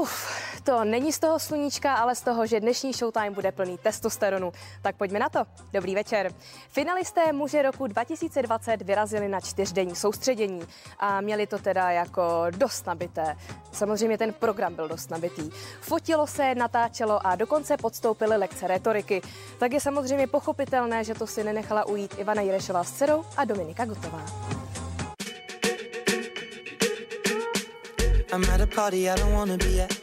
Uf, to není z toho sluníčka, ale z toho, že dnešní Showtime bude plný testosteronu. Tak pojďme na to. Dobrý večer. Finalisté muže roku 2020 vyrazili na čtyřdenní soustředění a měli to teda jako dost nabité. Samozřejmě ten program byl dost nabitý. Fotilo se, natáčelo a dokonce podstoupili lekce retoriky. Tak je samozřejmě pochopitelné, že to si nenechala ujít Ivana Jirešová s dcerou a Dominika Gutová.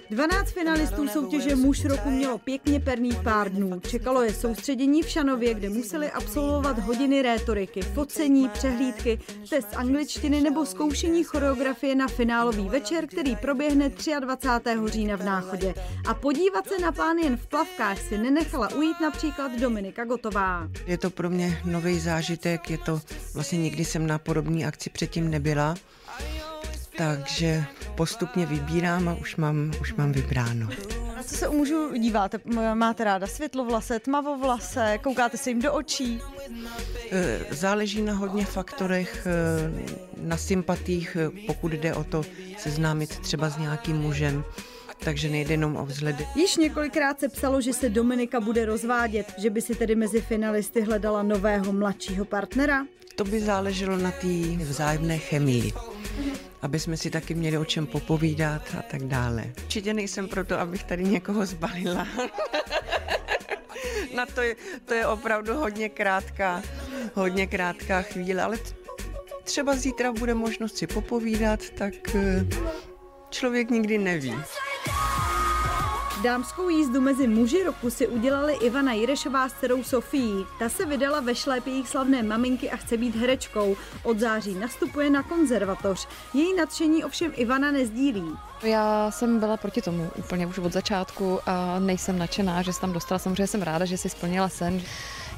12 finalistů soutěže Muž roku mělo pěkně perný pár dnů. Čekalo je soustředění v Šanově, kde museli absolvovat hodiny rétoriky, focení, přehlídky, test angličtiny nebo zkoušení choreografie na finálový večer, který proběhne 23. října v Náchodě. A podívat se na pán jen v plavkách si nenechala ujít například Dominika Gotová. Je to pro mě nový zážitek, je to vlastně nikdy jsem na podobné akci předtím nebyla takže postupně vybírám a už mám, už mám vybráno. Na co se u mužů díváte? Máte ráda světlovlase, tmavovlase, koukáte se jim do očí? E, záleží na hodně faktorech, e, na sympatích, e, pokud jde o to seznámit třeba s nějakým mužem, takže nejde jenom o vzhledy. Již několikrát se psalo, že se Dominika bude rozvádět, že by si tedy mezi finalisty hledala nového mladšího partnera? To by záleželo na té vzájemné chemii aby jsme si taky měli o čem popovídat a tak dále. Určitě nejsem proto, abych tady někoho zbalila. Na to je, to je opravdu hodně krátká, hodně krátká chvíle, ale třeba zítra bude možnost si popovídat, tak eh, člověk nikdy neví. Dámskou jízdu mezi muži roku si udělali Ivana Jirešová s dcerou Sofií. Ta se vydala ve šlép jejich slavné maminky a chce být herečkou. Od září nastupuje na konzervatoř. Její nadšení ovšem Ivana nezdílí. Já jsem byla proti tomu úplně už od začátku a nejsem nadšená, že se tam dostala. Samozřejmě jsem ráda, že si splnila sen.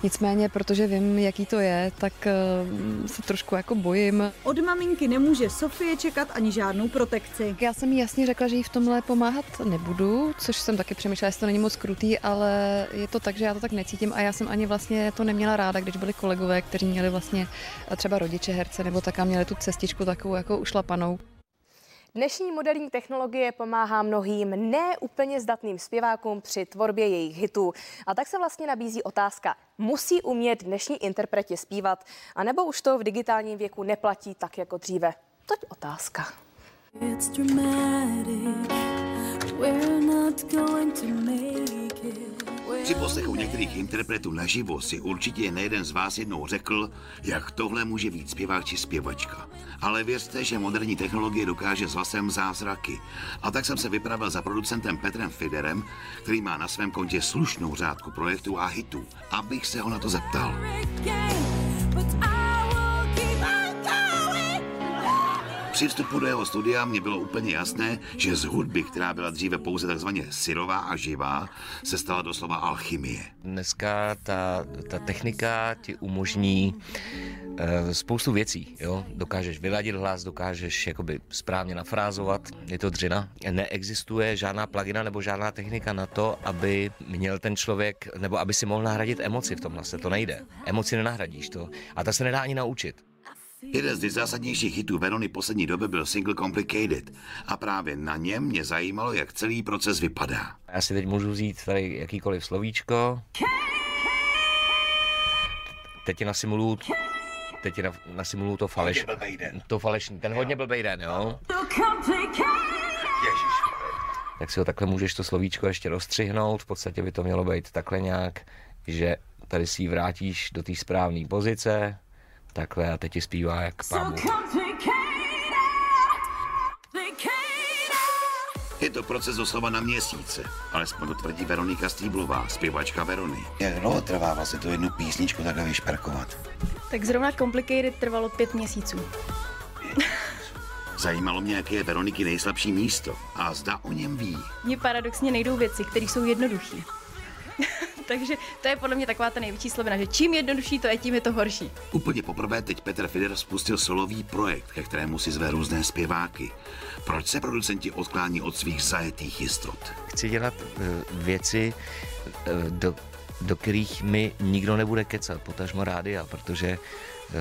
Nicméně, protože vím, jaký to je, tak uh, se trošku jako bojím. Od maminky nemůže Sofie čekat ani žádnou protekci. Já jsem jí jasně řekla, že jí v tomhle pomáhat nebudu, což jsem taky přemýšlela, jestli to není moc krutý, ale je to tak, že já to tak necítím a já jsem ani vlastně to neměla ráda, když byli kolegové, kteří měli vlastně třeba rodiče herce nebo tak a měli tu cestičku takovou jako ušlapanou. Dnešní moderní technologie pomáhá mnohým neúplně zdatným zpěvákům při tvorbě jejich hitů. A tak se vlastně nabízí otázka, musí umět dnešní interpreti zpívat, anebo už to v digitálním věku neplatí tak jako dříve? Toť otázka. It's dramatic. We're not going to make it. Při poslechu některých interpretů naživo si určitě nejeden z vás jednou řekl, jak tohle může být zpěvák či zpěvačka. Ale věřte, že moderní technologie dokáže s hlasem zázraky. A tak jsem se vypravil za producentem Petrem Fiderem, který má na svém kontě slušnou řádku projektů a hitů, abych se ho na to zeptal. Při vstupu do jeho studia mě bylo úplně jasné, že z hudby, která byla dříve pouze takzvaně syrová a živá, se stala doslova alchymie. Dneska ta, ta technika ti umožní uh, spoustu věcí. Jo? Dokážeš vyladit hlas, dokážeš jakoby správně nafrázovat, je to dřina. Neexistuje žádná plagina nebo žádná technika na to, aby měl ten člověk, nebo aby si mohl nahradit emoci v tom hlase. To nejde. Emoci nenahradíš to. A ta se nedá ani naučit. Jeden z nejzásadnějších hitů Verony poslední doby byl single Complicated a právě na něm mě zajímalo, jak celý proces vypadá. Já si teď můžu vzít tady jakýkoliv slovíčko. Teď ti nasimuluju teď ti nasimuluju to faleš, to falešný, ten hodně blbej den, jo? Ježiš. Tak si ho takhle můžeš to slovíčko ještě rozstřihnout, v podstatě by to mělo být takhle nějak, že tady si ji vrátíš do té správné pozice, takhle a teď ti zpívá jak pán Je to proces doslova na měsíce, alespoň to tvrdí Veronika Stýblová, zpěvačka Verony. Jak dlouho trvá vlastně tu jednu písničku takhle vyšperkovat? Tak zrovna Complicated trvalo pět měsíců. Zajímalo mě, jaké je Veroniky nejslabší místo a zda o něm ví. Mně paradoxně nejdou věci, které jsou jednoduché. Takže to je podle mě taková ta největší slovina, že čím jednodušší to je, tím je to horší. Úplně poprvé teď Petr Fider spustil solový projekt, ke kterému si zve různé zpěváky. Proč se producenti odklání od svých zajetých jistot? Chci dělat uh, věci, uh, do do kterých mi nikdo nebude kecat, potažmo rádia, protože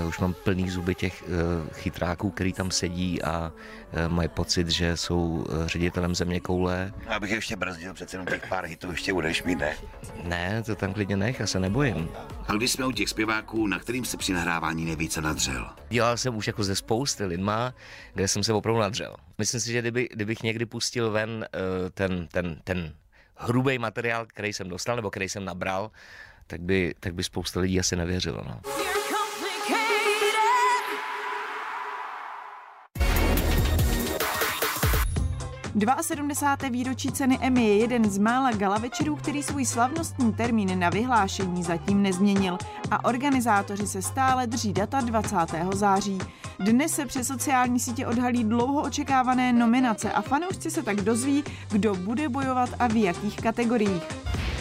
už mám plný zuby těch eh, chytráků, který tam sedí a eh, mají pocit, že jsou ředitelem země koule. Abych ještě brzdil, přece jenom těch pár hitů ještě budeš mít, ne? Ne, to tam klidně nech, já se nebojím. A když jsme u těch zpěváků, na kterým se při nahrávání nejvíce nadřel? Dělal jsem už jako ze spousty lidma, kde jsem se opravdu nadřel. Myslím si, že kdyby, kdybych někdy pustil ven ten, ten, ten hrubý materiál, který jsem dostal nebo který jsem nabral, tak by, tak by spousta lidí asi nevěřilo. No. 72. výročí ceny Emmy je jeden z mála gala večerů, který svůj slavnostní termín na vyhlášení zatím nezměnil a organizátoři se stále drží data 20. září. Dnes se přes sociální sítě odhalí dlouho očekávané nominace a fanoušci se tak dozví, kdo bude bojovat a v jakých kategoriích.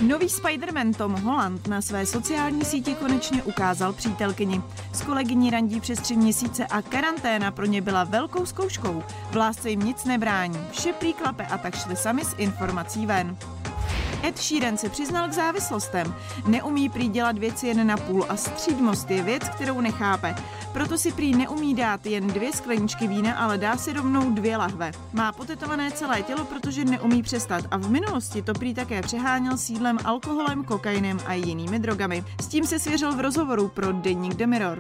Nový Spider-Man Tom Holland na své sociální síti konečně ukázal přítelkyni. S kolegyní randí přes tři měsíce a karanténa pro ně byla velkou zkouškou. V lásce jim nic nebrání, vše klape a tak šli sami s informací ven. Ed Sheeran se přiznal k závislostem. Neumí prý dělat věci jen na půl a střídmost je věc, kterou nechápe. Proto si prý neumí dát jen dvě skleničky vína, ale dá si rovnou dvě lahve. Má potetované celé tělo, protože neumí přestat a v minulosti to prý také přeháněl sídlem, alkoholem, kokainem a jinými drogami. S tím se svěřil v rozhovoru pro deník The Mirror.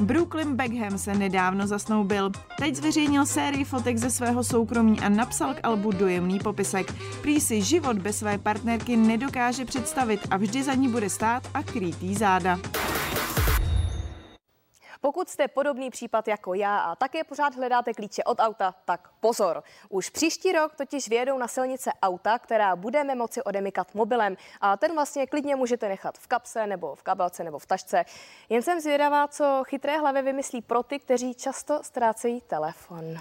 Brooklyn Beckham se nedávno zasnoubil. Teď zveřejnil sérii fotek ze svého soukromí a napsal k albu dojemný popisek. Prý si život bez své partnerky nedokáže představit a vždy za ní bude stát a krýtý záda. Pokud jste podobný případ jako já a také pořád hledáte klíče od auta, tak pozor. Už příští rok totiž vyjedou na silnice auta, která budeme moci odemykat mobilem a ten vlastně klidně můžete nechat v kapse nebo v kabelce nebo v tašce. Jen jsem zvědavá, co chytré hlavy vymyslí pro ty, kteří často ztrácejí telefon.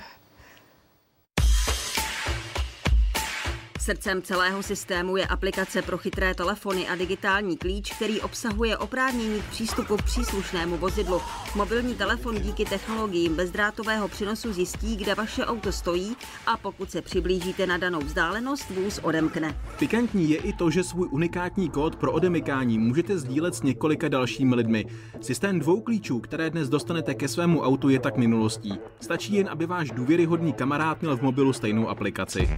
Srdcem celého systému je aplikace pro chytré telefony a digitální klíč, který obsahuje oprávnění k přístupu k příslušnému vozidlu. Mobilní telefon díky technologiím bezdrátového přenosu zjistí, kde vaše auto stojí a pokud se přiblížíte na danou vzdálenost, vůz odemkne. Pikantní je i to, že svůj unikátní kód pro odemykání můžete sdílet s několika dalšími lidmi. Systém dvou klíčů, které dnes dostanete ke svému autu, je tak minulostí. Stačí jen, aby váš důvěryhodný kamarád měl v mobilu stejnou aplikaci.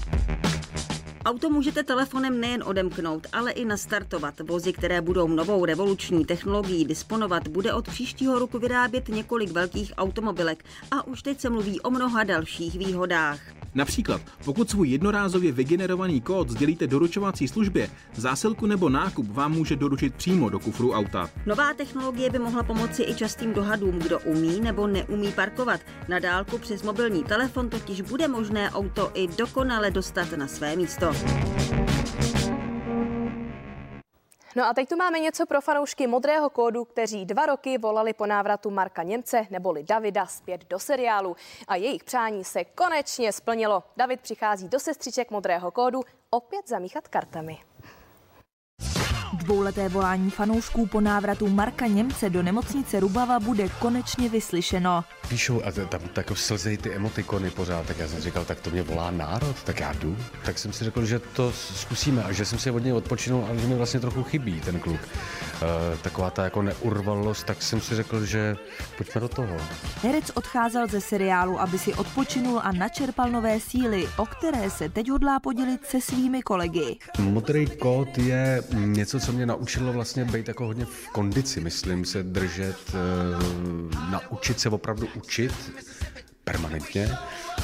Auto můžete telefonem nejen odemknout, ale i nastartovat. Vozy, které budou novou revoluční technologií disponovat, bude od příštího roku vyrábět několik velkých automobilek a už teď se mluví o mnoha dalších výhodách. Například, pokud svůj jednorázově vygenerovaný kód sdělíte doručovací službě, zásilku nebo nákup vám může doručit přímo do kufru auta. Nová technologie by mohla pomoci i častým dohadům, kdo umí nebo neumí parkovat. Na dálku přes mobilní telefon totiž bude možné auto i dokonale dostat na své místo. No a teď tu máme něco pro fanoušky modrého kódu, kteří dva roky volali po návratu Marka Němce neboli Davida zpět do seriálu. A jejich přání se konečně splnilo. David přichází do sestřiček modrého kódu opět zamíchat kartami. Dvouleté volání fanoušků po návratu Marka Němce do nemocnice Rubava bude konečně vyslyšeno. Píšou a tam tak slzejí ty emotikony pořád, tak já jsem říkal, tak to mě volá národ, tak já jdu. Tak jsem si řekl, že to zkusíme a že jsem si od něj odpočinul, ale že mi vlastně trochu chybí ten kluk. E, taková ta jako neurvalost, tak jsem si řekl, že pojďme do toho. Herec odcházel ze seriálu, aby si odpočinul a načerpal nové síly, o které se teď hodlá podělit se svými kolegy. Modrý kód je něco, co mě naučilo vlastně být jako hodně v kondici, myslím, se držet, eh, naučit se opravdu učit permanentně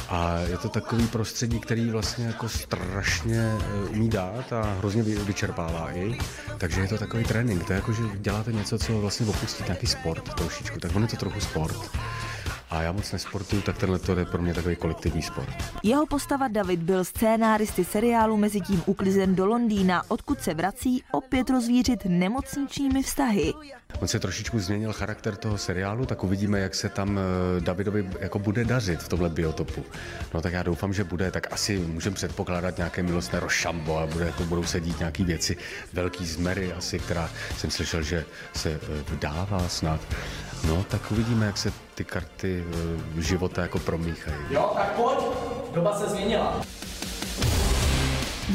a je to takový prostředí, který vlastně jako strašně eh, umí dát a hrozně vyčerpává i. Takže je to takový trénink. To je jako, že děláte něco, co vlastně opustí nějaký sport trošičku. Tak on je to trochu sport a já moc nesportuju, tak tenhle to je pro mě takový kolektivní sport. Jeho postava David byl scénáristy seriálu mezi tím uklizen do Londýna, odkud se vrací opět rozvířit nemocničními vztahy. On se trošičku změnil charakter toho seriálu, tak uvidíme, jak se tam eh, Davidovi jako bude dařit v tomhle biotopu. No tak já doufám, že bude, tak asi můžeme předpokládat nějaké milostné rošambo a bude, jako budou se dít nějaké věci, velký zmery asi, která jsem slyšel, že se eh, vdává snad. No, tak uvidíme, jak se ty karty uh, života jako promíchají. Jo, tak pojď, doba se změnila.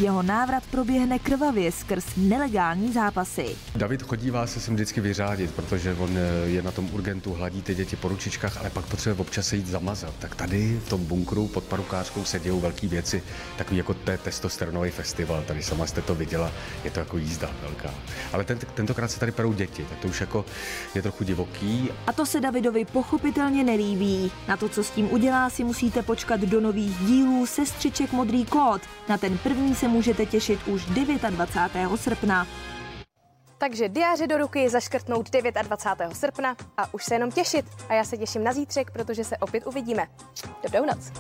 Jeho návrat proběhne krvavě skrz nelegální zápasy. David chodívá se sem vždycky vyřádit, protože on eh, je na tom urgentu, hladí ty děti po ručičkách, ale pak potřebuje občas se jít zamazat. Tak tady v tom bunkru pod parukářkou se dějou velké věci, takový jako to testosteronový festival. Tady sama jste to viděla, je to jako jízda velká. Ale ten, tentokrát se tady perou děti, tak to už jako je trochu divoký. A to se Davidovi pochopitelně nelíbí. Na to, co s tím udělá, si musíte počkat do nových dílů Sestřiček Modrý kód. Na ten první se můžete těšit už 29. srpna. Takže diáře do ruky zaškrtnout 29. srpna a už se jenom těšit. A já se těším na zítřek, protože se opět uvidíme. Dobrou noc.